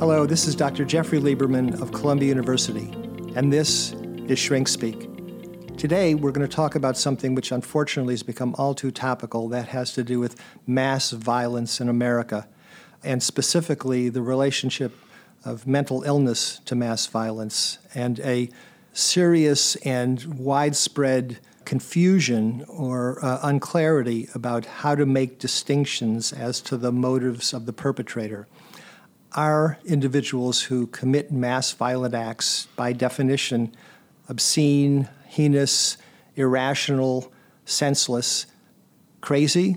Hello, this is Dr. Jeffrey Lieberman of Columbia University, and this is Shrink Speak. Today, we're going to talk about something which unfortunately has become all too topical that has to do with mass violence in America, and specifically the relationship of mental illness to mass violence and a serious and widespread confusion or uh, unclarity about how to make distinctions as to the motives of the perpetrator. Are individuals who commit mass violent acts, by definition, obscene, heinous, irrational, senseless, crazy?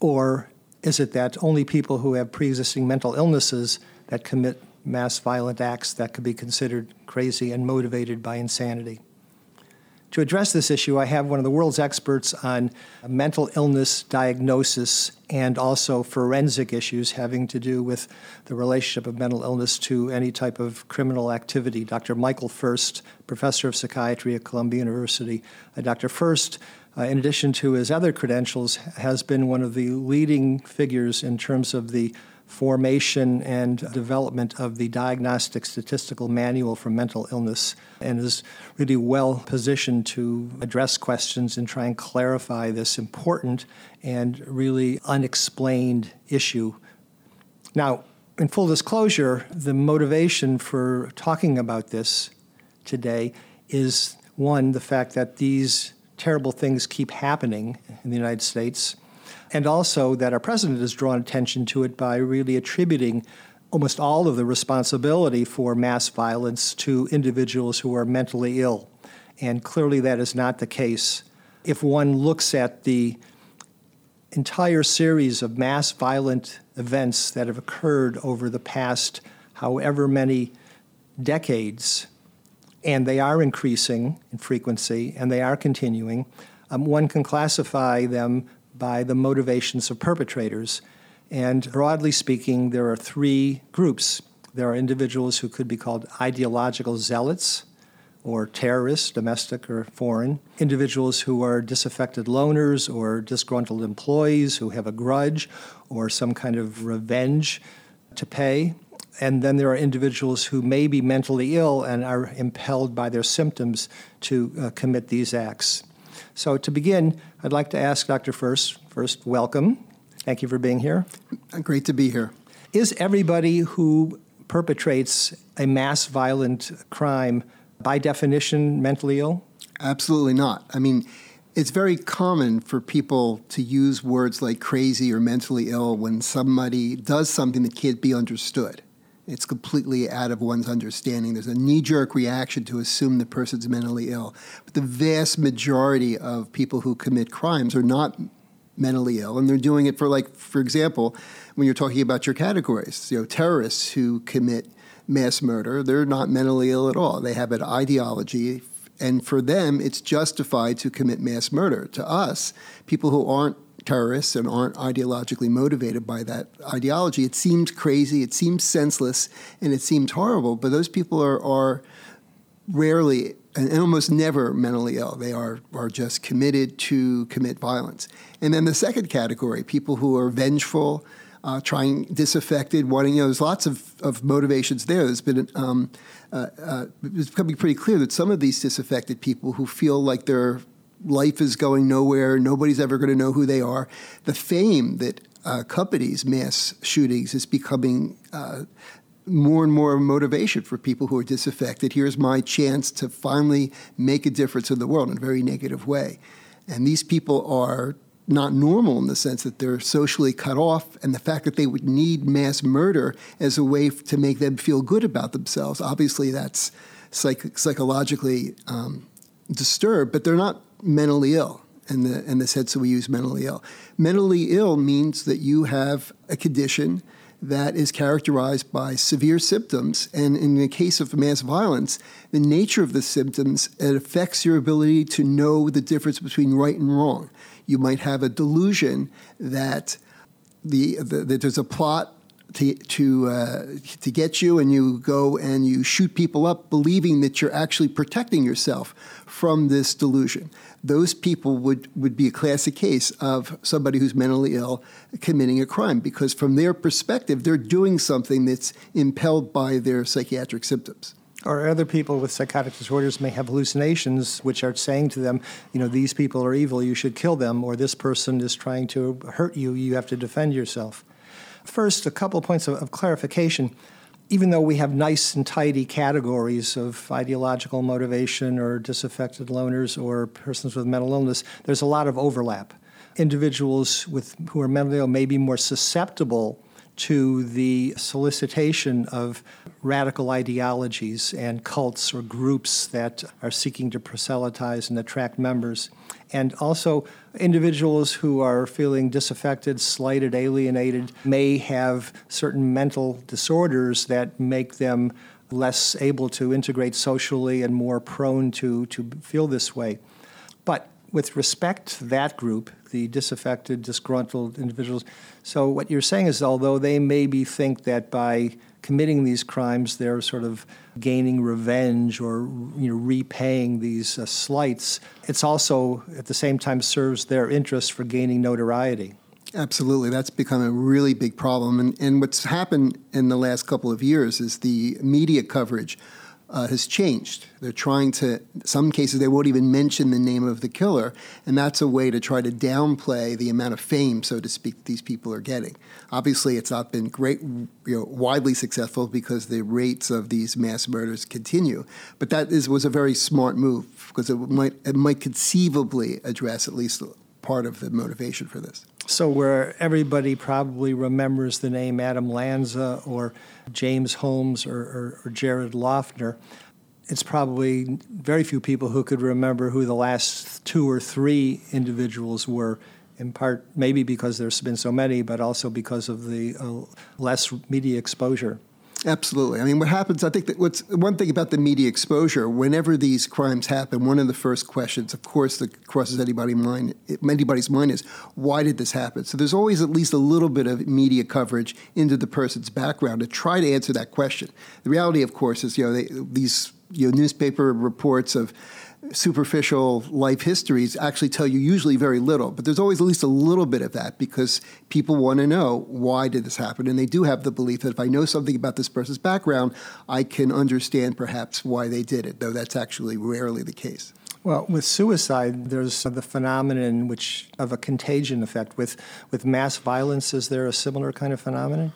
Or is it that only people who have pre existing mental illnesses that commit mass violent acts that could be considered crazy and motivated by insanity? To address this issue, I have one of the world's experts on mental illness diagnosis and also forensic issues having to do with the relationship of mental illness to any type of criminal activity. Dr. Michael First, professor of psychiatry at Columbia University. Uh, Dr. First, uh, in addition to his other credentials, has been one of the leading figures in terms of the formation and development of the Diagnostic Statistical Manual for Mental Illness and is really well positioned to address questions and try and clarify this important and really unexplained issue. Now, in full disclosure, the motivation for talking about this today is one, the fact that these terrible things keep happening in the United States and also that our president has drawn attention to it by really attributing almost all of the responsibility for mass violence to individuals who are mentally ill. And clearly, that is not the case. If one looks at the entire series of mass violent events that have occurred over the past however many decades, and they are increasing in frequency and they are continuing, um, one can classify them by the motivations of perpetrators. And broadly speaking, there are three groups. There are individuals who could be called ideological zealots or terrorists, domestic or foreign, individuals who are disaffected loners or disgruntled employees who have a grudge or some kind of revenge to pay. And then there are individuals who may be mentally ill and are impelled by their symptoms to uh, commit these acts. So, to begin, I'd like to ask Dr. First, first, welcome. Thank you for being here. Great to be here. Is everybody who perpetrates a mass violent crime, by definition, mentally ill? Absolutely not. I mean, it's very common for people to use words like crazy or mentally ill when somebody does something that can't be understood. It's completely out of one's understanding. There's a knee jerk reaction to assume the person's mentally ill. But the vast majority of people who commit crimes are not mentally ill, and they're doing it for, like, for example, when you're talking about your categories, you know, terrorists who commit mass murder, they're not mentally ill at all. They have an ideology, and for them, it's justified to commit mass murder. To us, people who aren't terrorists and aren't ideologically motivated by that ideology. It seems crazy, it seems senseless, and it seems horrible, but those people are, are rarely and almost never mentally ill. They are, are just committed to commit violence. And then the second category, people who are vengeful, uh, trying disaffected, wanting, you know, there's lots of, of motivations there. There's been, um, uh, uh, it's becoming pretty clear that some of these disaffected people who feel like they're life is going nowhere. Nobody's ever going to know who they are. The fame that uh, accompanies mass shootings is becoming uh, more and more motivation for people who are disaffected. Here's my chance to finally make a difference in the world in a very negative way. And these people are not normal in the sense that they're socially cut off, and the fact that they would need mass murder as a way to make them feel good about themselves. Obviously, that's psych- psychologically um, disturbed, but they're not mentally ill. And the, and the sense that we use mentally ill. Mentally ill means that you have a condition that is characterized by severe symptoms. And in the case of mass violence, the nature of the symptoms, it affects your ability to know the difference between right and wrong. You might have a delusion that, the, the that there's a plot to to uh, to get you, and you go and you shoot people up, believing that you're actually protecting yourself from this delusion. Those people would would be a classic case of somebody who's mentally ill committing a crime because, from their perspective, they're doing something that's impelled by their psychiatric symptoms. Or other people with psychotic disorders may have hallucinations which are saying to them, you know, these people are evil, you should kill them, or this person is trying to hurt you, you have to defend yourself. First, a couple of points of, of clarification. Even though we have nice and tidy categories of ideological motivation or disaffected loners or persons with mental illness, there's a lot of overlap. Individuals with, who are mentally ill may be more susceptible to the solicitation of radical ideologies and cults or groups that are seeking to proselytize and attract members. And also, individuals who are feeling disaffected, slighted, alienated may have certain mental disorders that make them less able to integrate socially and more prone to, to feel this way. But with respect to that group, the disaffected, disgruntled individuals, so what you're saying is, although they maybe think that by committing these crimes, they're sort of gaining revenge or you know, repaying these uh, slights, it's also at the same time serves their interest for gaining notoriety. Absolutely. That's become a really big problem. And, and what's happened in the last couple of years is the media coverage uh, has changed. They're trying to, some cases, they won't even mention the name of the killer, and that's a way to try to downplay the amount of fame, so to speak, that these people are getting. Obviously, it's not been great, you know, widely successful because the rates of these mass murders continue. But that is, was a very smart move because it might, it might conceivably address at least part of the motivation for this. So, where everybody probably remembers the name Adam Lanza or James Holmes or, or, or, Jared Loughner, it's probably very few people who could remember who the last two or three individuals were, in part maybe because there's been so many, but also because of the uh, less media exposure. Absolutely. I mean, what happens, I think that what's one thing about the media exposure, whenever these crimes happen, one of the first questions, of course, that crosses anybody's mind, anybody's mind is, why did this happen? So there's always at least a little bit of media coverage into the person's background to try to answer that question. The reality, of course, is, you know, they, these you know, newspaper reports of superficial life histories actually tell you usually very little, but there's always at least a little bit of that because people want to know why did this happen, and they do have the belief that if I know something about this person's background, I can understand perhaps why they did it, though that's actually rarely the case. Well, with suicide, there's the phenomenon which of a contagion effect. With with mass violence, is there a similar kind of phenomenon?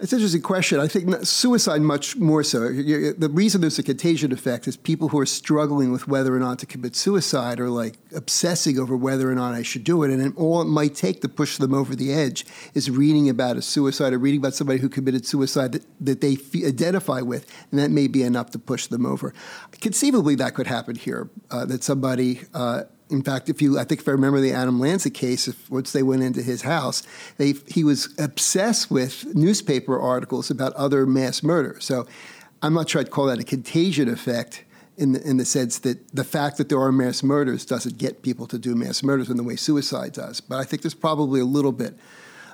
It's an interesting question. I think suicide much more so. The reason there's a contagion effect is people who are struggling with whether or not to commit suicide are like obsessing over whether or not I should do it. And all it might take to push them over the edge is reading about a suicide or reading about somebody who committed suicide that, that they f- identify with. And that may be enough to push them over. Conceivably, that could happen here, uh, that somebody uh, in fact, if you, I think if I remember the Adam Lanza case, if, once they went into his house, they, he was obsessed with newspaper articles about other mass murders. So I'm not sure I'd call that a contagion effect in the, in the sense that the fact that there are mass murders doesn't get people to do mass murders in the way suicide does. But I think there's probably a little bit.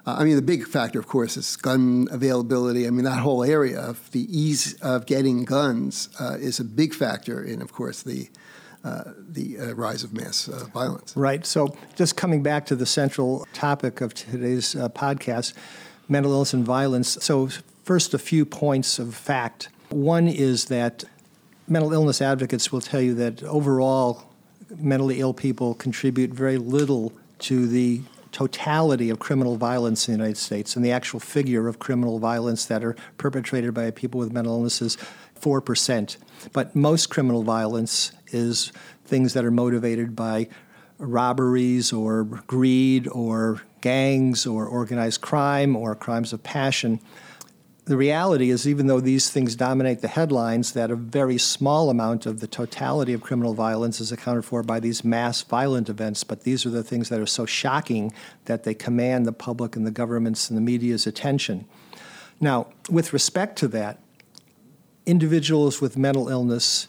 Uh, I mean, the big factor, of course, is gun availability. I mean, that whole area of the ease of getting guns uh, is a big factor in, of course, the uh, the uh, rise of mass uh, violence. Right. So, just coming back to the central topic of today's uh, podcast mental illness and violence. So, first, a few points of fact. One is that mental illness advocates will tell you that overall, mentally ill people contribute very little to the totality of criminal violence in the United States and the actual figure of criminal violence that are perpetrated by people with mental illnesses 4%. But most criminal violence is things that are motivated by robberies or greed or gangs or organized crime or crimes of passion. The reality is, even though these things dominate the headlines, that a very small amount of the totality of criminal violence is accounted for by these mass violent events. But these are the things that are so shocking that they command the public and the government's and the media's attention. Now, with respect to that, individuals with mental illness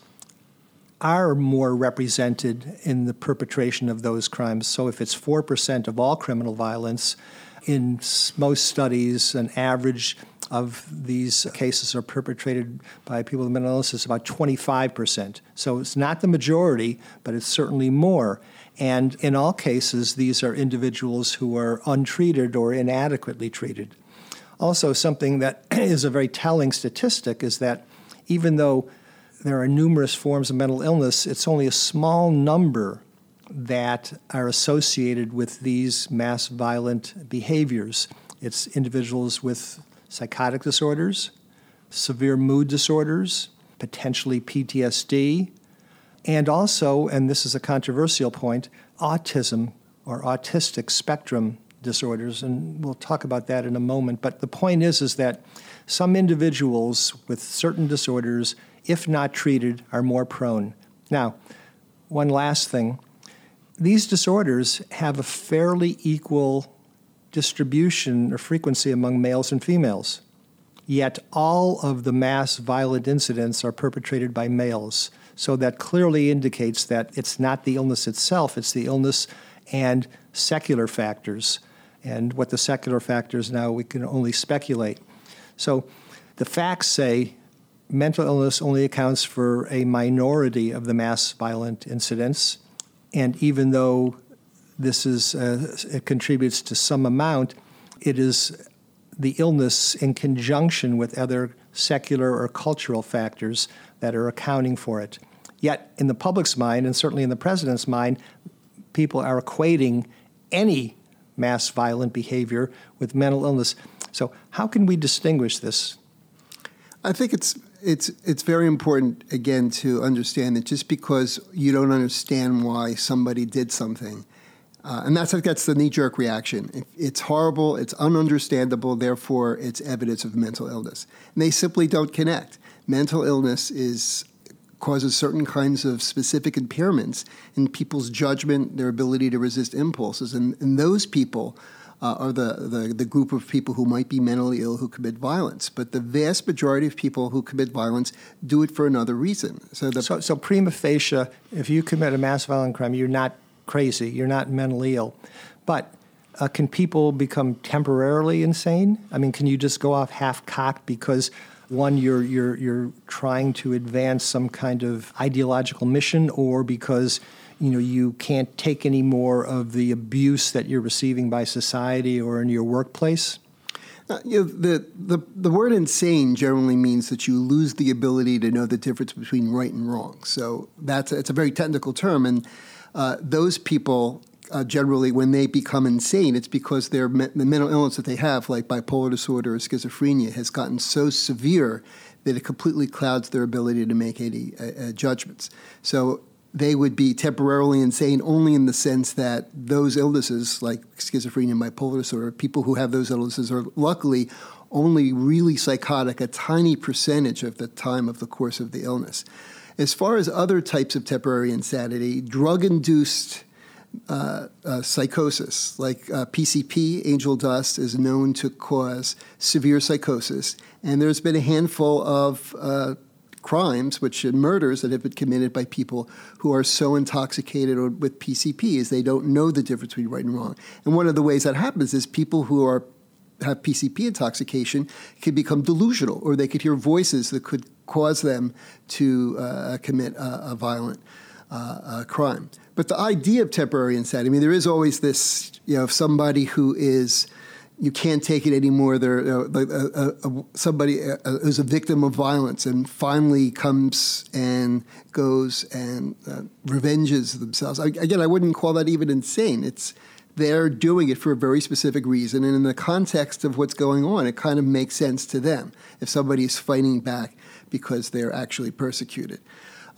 are more represented in the perpetration of those crimes. So if it's 4% of all criminal violence, in most studies, an average of these cases are perpetrated by people with mental illness is about 25%. So it's not the majority, but it's certainly more. And in all cases, these are individuals who are untreated or inadequately treated. Also, something that is a very telling statistic is that even though there are numerous forms of mental illness, it's only a small number that are associated with these mass violent behaviors. It's individuals with psychotic disorders, severe mood disorders, potentially PTSD, and also, and this is a controversial point, autism or autistic spectrum disorders, and we'll talk about that in a moment. But the point is, is that some individuals with certain disorders, if not treated, are more prone. Now, one last thing these disorders have a fairly equal distribution or frequency among males and females. Yet all of the mass violent incidents are perpetrated by males. So that clearly indicates that it's not the illness itself, it's the illness and secular factors. And what the secular factors now, we can only speculate. So the facts say mental illness only accounts for a minority of the mass violent incidents. And even though this is uh, it contributes to some amount, it is the illness in conjunction with other secular or cultural factors that are accounting for it. Yet, in the public's mind, and certainly in the president's mind, people are equating any mass violent behavior with mental illness. So, how can we distinguish this? I think it's it's it's very important again to understand that just because you don't understand why somebody did something, uh, and that's that's the knee jerk reaction. It's horrible. It's ununderstandable. Therefore, it's evidence of mental illness. And they simply don't connect. Mental illness is causes certain kinds of specific impairments in people's judgment, their ability to resist impulses, and, and those people uh, are the, the, the group of people who might be mentally ill who commit violence. But the vast majority of people who commit violence do it for another reason. So, the, so, so prima facie, if you commit a mass violent crime, you're not crazy, you're not mentally ill. But uh, can people become temporarily insane? I mean, can you just go off half cocked because one you're you're you're trying to advance some kind of ideological mission, or because you know you can't take any more of the abuse that you're receiving by society or in your workplace? Uh, you know, the, the, the word insane generally means that you lose the ability to know the difference between right and wrong. So that's a, it's a very technical term, and uh, those people uh, generally, when they become insane, it's because their me- the mental illness that they have, like bipolar disorder or schizophrenia, has gotten so severe that it completely clouds their ability to make any uh, uh judgments. So they would be temporarily insane only in the sense that those illnesses, like schizophrenia and bipolar disorder, people who have those illnesses are luckily only really psychotic a tiny percentage of the time of the course of the illness. As far as other types of temporary insanity, drug induced uh, uh, psychosis, like uh, PCP, angel dust, is known to cause severe psychosis. And there's been a handful of uh, crimes, which are murders that have been committed by people who are so intoxicated with PCPs they don't know the difference between right and wrong. And one of the ways that happens is people who are have PCP intoxication can become delusional, or they could hear voices that could cause them to uh, commit a, a violent uh, crime. But the idea of temporary insanity, I mean, there is always this, you know, if somebody who is you can't take it anymore. They're uh, uh, uh, somebody uh, uh, who's a victim of violence and finally comes and goes and uh, revenges themselves. I, again, I wouldn't call that even insane. It's they're doing it for a very specific reason, and in the context of what's going on, it kind of makes sense to them if somebody is fighting back because they're actually persecuted.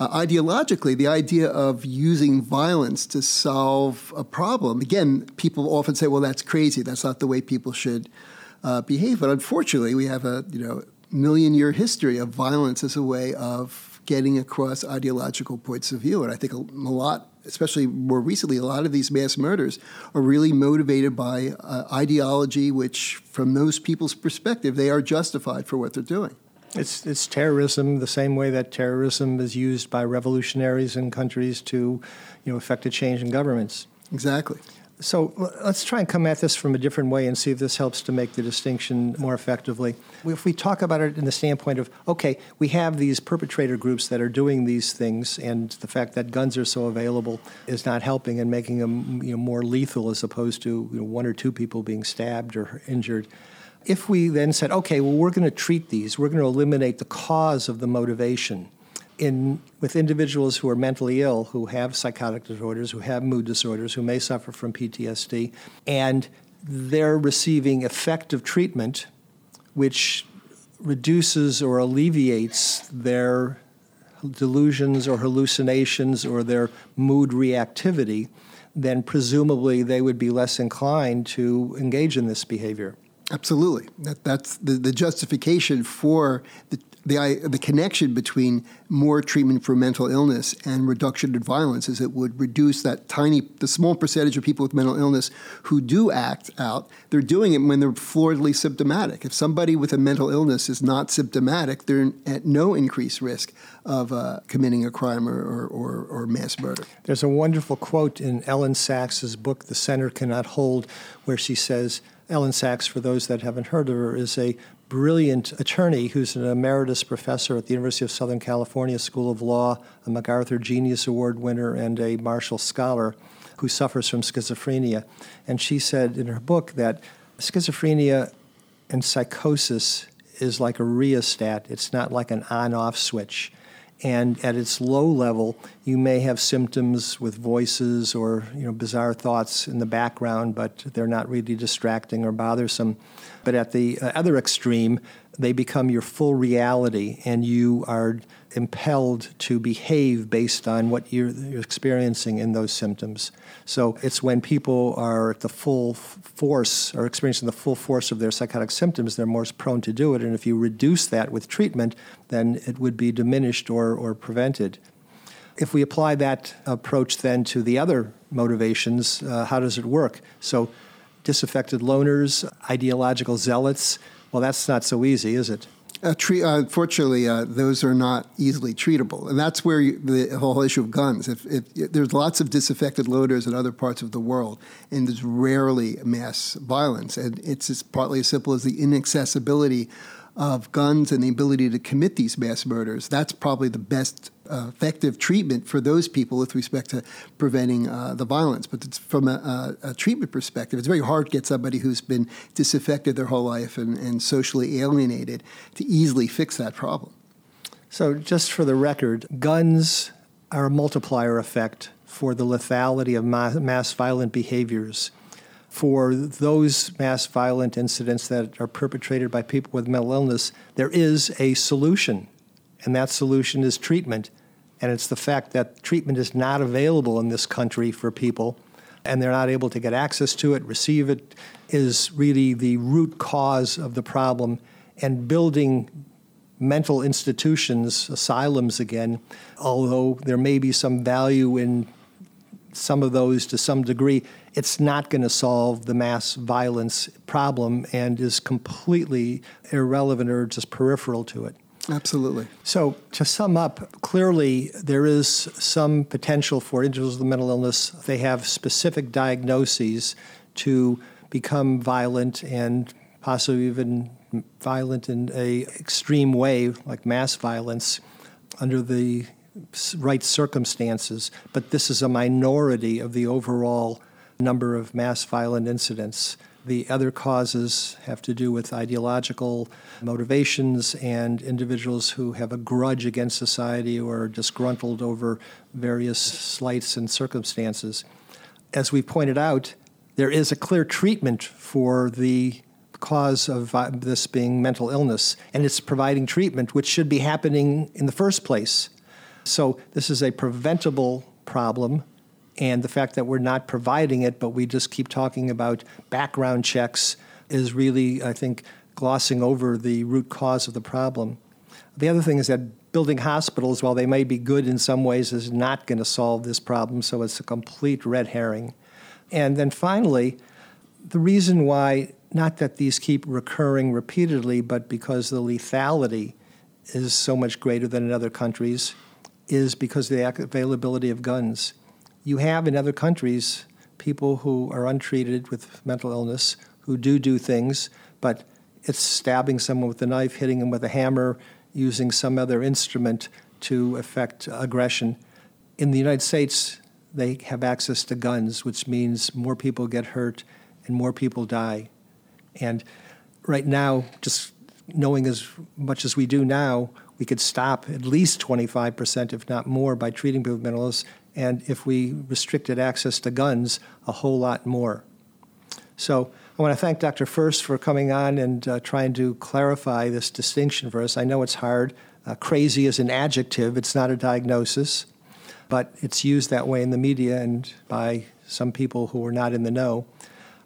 Uh, ideologically, the idea of using violence to solve a problem, again, people often say, well, that's crazy. That's not the way people should uh, behave. But unfortunately, we have a you know million year history of violence as a way of getting across ideological points of view. And I think a, a lot, especially more recently, a lot of these mass murders are really motivated by uh, ideology, which, from those people's perspective, they are justified for what they're doing. It's, it's terrorism the same way that terrorism is used by revolutionaries in countries to you know, affect a change in governments. Exactly. So let's try and come at this from a different way and see if this helps to make the distinction more effectively. If we talk about it in the standpoint of, okay, we have these perpetrator groups that are doing these things, and the fact that guns are so available is not helping and making them you know, more lethal as opposed to you know, one or two people being stabbed or injured. If we then said, okay, well, we're going to treat these, we're going to eliminate the cause of the motivation in with individuals who are mentally ill, who have psychotic disorders, who have mood disorders, who may suffer from PTSD, and they're receiving effective treatment, which reduces or alleviates their delusions or hallucinations or their mood reactivity, then presumably they would be less inclined to engage in this behavior. Absolutely. That, that's the, the justification for the the, the connection between more treatment for mental illness and reduction in violence is it would reduce that tiny, the small percentage of people with mental illness who do act out. They're doing it when they're floridly symptomatic. If somebody with a mental illness is not symptomatic, they're at no increased risk of uh, committing a crime or, or, or, or mass murder. There's a wonderful quote in Elyn Saks's book, The Center Cannot Hold, where she says, Elyn Saks, for those that haven't heard of her, is a brilliant attorney who's an emeritus professor at the University of Southern California School of Law, a MacArthur Genius Award winner, and a Marshall Scholar who suffers from schizophrenia. And she said in her book that schizophrenia and psychosis is like a rheostat, it's not like an on off switch. And at its low level, you may have symptoms with voices or you know bizarre thoughts in the background, but they're not really distracting or bothersome. But at the uh, other extreme, they become your full reality, and you are impelled to behave based on what you're, you're, experiencing in those symptoms. So it's when people are at the full force or experiencing the full force of their psychotic symptoms, they're more prone to do it. And if you reduce that with treatment, then it would be diminished or, or prevented. If we apply that approach then to the other motivations, uh, how does it work? So disaffected loners, ideological zealots. Well, that's not so easy, is it? Uh, tre- uh, unfortunately, uh, those are not easily treatable, and that's where you, the whole issue of guns. If, if, if, there's lots of disaffected loaders in other parts of the world, and there's rarely mass violence, and it's partly as simple as the inaccessibility of guns and the ability to commit these mass murders, that's probably the best uh, effective treatment for those people with respect to preventing uh, the violence. But from a, a, a, treatment perspective, it's very hard to get somebody who's been disaffected their whole life and, and socially alienated to easily fix that problem. So, just for the record, guns are a multiplier effect for the lethality of mass, mass violent behaviors for those mass violent incidents that are perpetrated by people with mental illness, there is a solution, and that solution is treatment. And it's the fact that treatment is not available in this country for people, and they're not able to get access to it, receive it, is really the root cause of the problem. And building mental institutions, asylums again, although there may be some value in some of those to some degree, it's not going to solve the mass violence problem and is completely irrelevant or just peripheral to it. Absolutely. So, to sum up, clearly there is some potential for individuals with mental illness. They have specific diagnoses to become violent and possibly even violent in a extreme way, like mass violence, under the right circumstances. But this is a minority of the overall number of mass violent incidents. The other causes have to do with ideological motivations and individuals who have a grudge against society or are disgruntled over various slights and circumstances. As we pointed out, there is a clear treatment for the cause of this being mental illness, and it's providing treatment which should be happening in the first place. So, this is a preventable problem and the fact that we're not providing it, but we just keep talking about background checks, is really, I think, glossing over the root cause of the problem. The other thing is that building hospitals, while they may be good in some ways, is not going to solve this problem, so it's a complete red herring. And then finally, the reason why, not that these keep recurring repeatedly, but because the lethality is so much greater than in other countries is because of the availability of guns. You have in other countries people who are untreated with mental illness who do do things, but it's stabbing someone with a knife, hitting them with a hammer, using some other instrument to effect aggression. In the United States, they have access to guns, which means more people get hurt and more people die. And right now, just knowing as much as we do now, we could stop at least 25%, if not more, by treating people with mental illness. And if we restricted access to guns, a whole lot more. So I want to thank Dr. First for coming on and uh, trying to clarify this distinction for us. I know it's hard. Uh, crazy is an adjective, it's not a diagnosis, but it's used that way in the media and by some people who are not in the know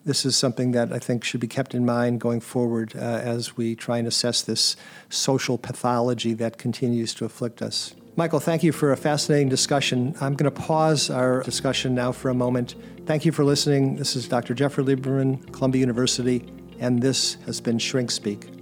this is something that I think should be kept in mind going forward uh, as we try and assess this social pathology that continues to afflict us. Michael, thank you for a fascinating discussion. I'm going to pause our discussion now for a moment. Thank you for listening. This is Dr. Jeffrey Lieberman, Columbia University, and this has been Shrink Speak.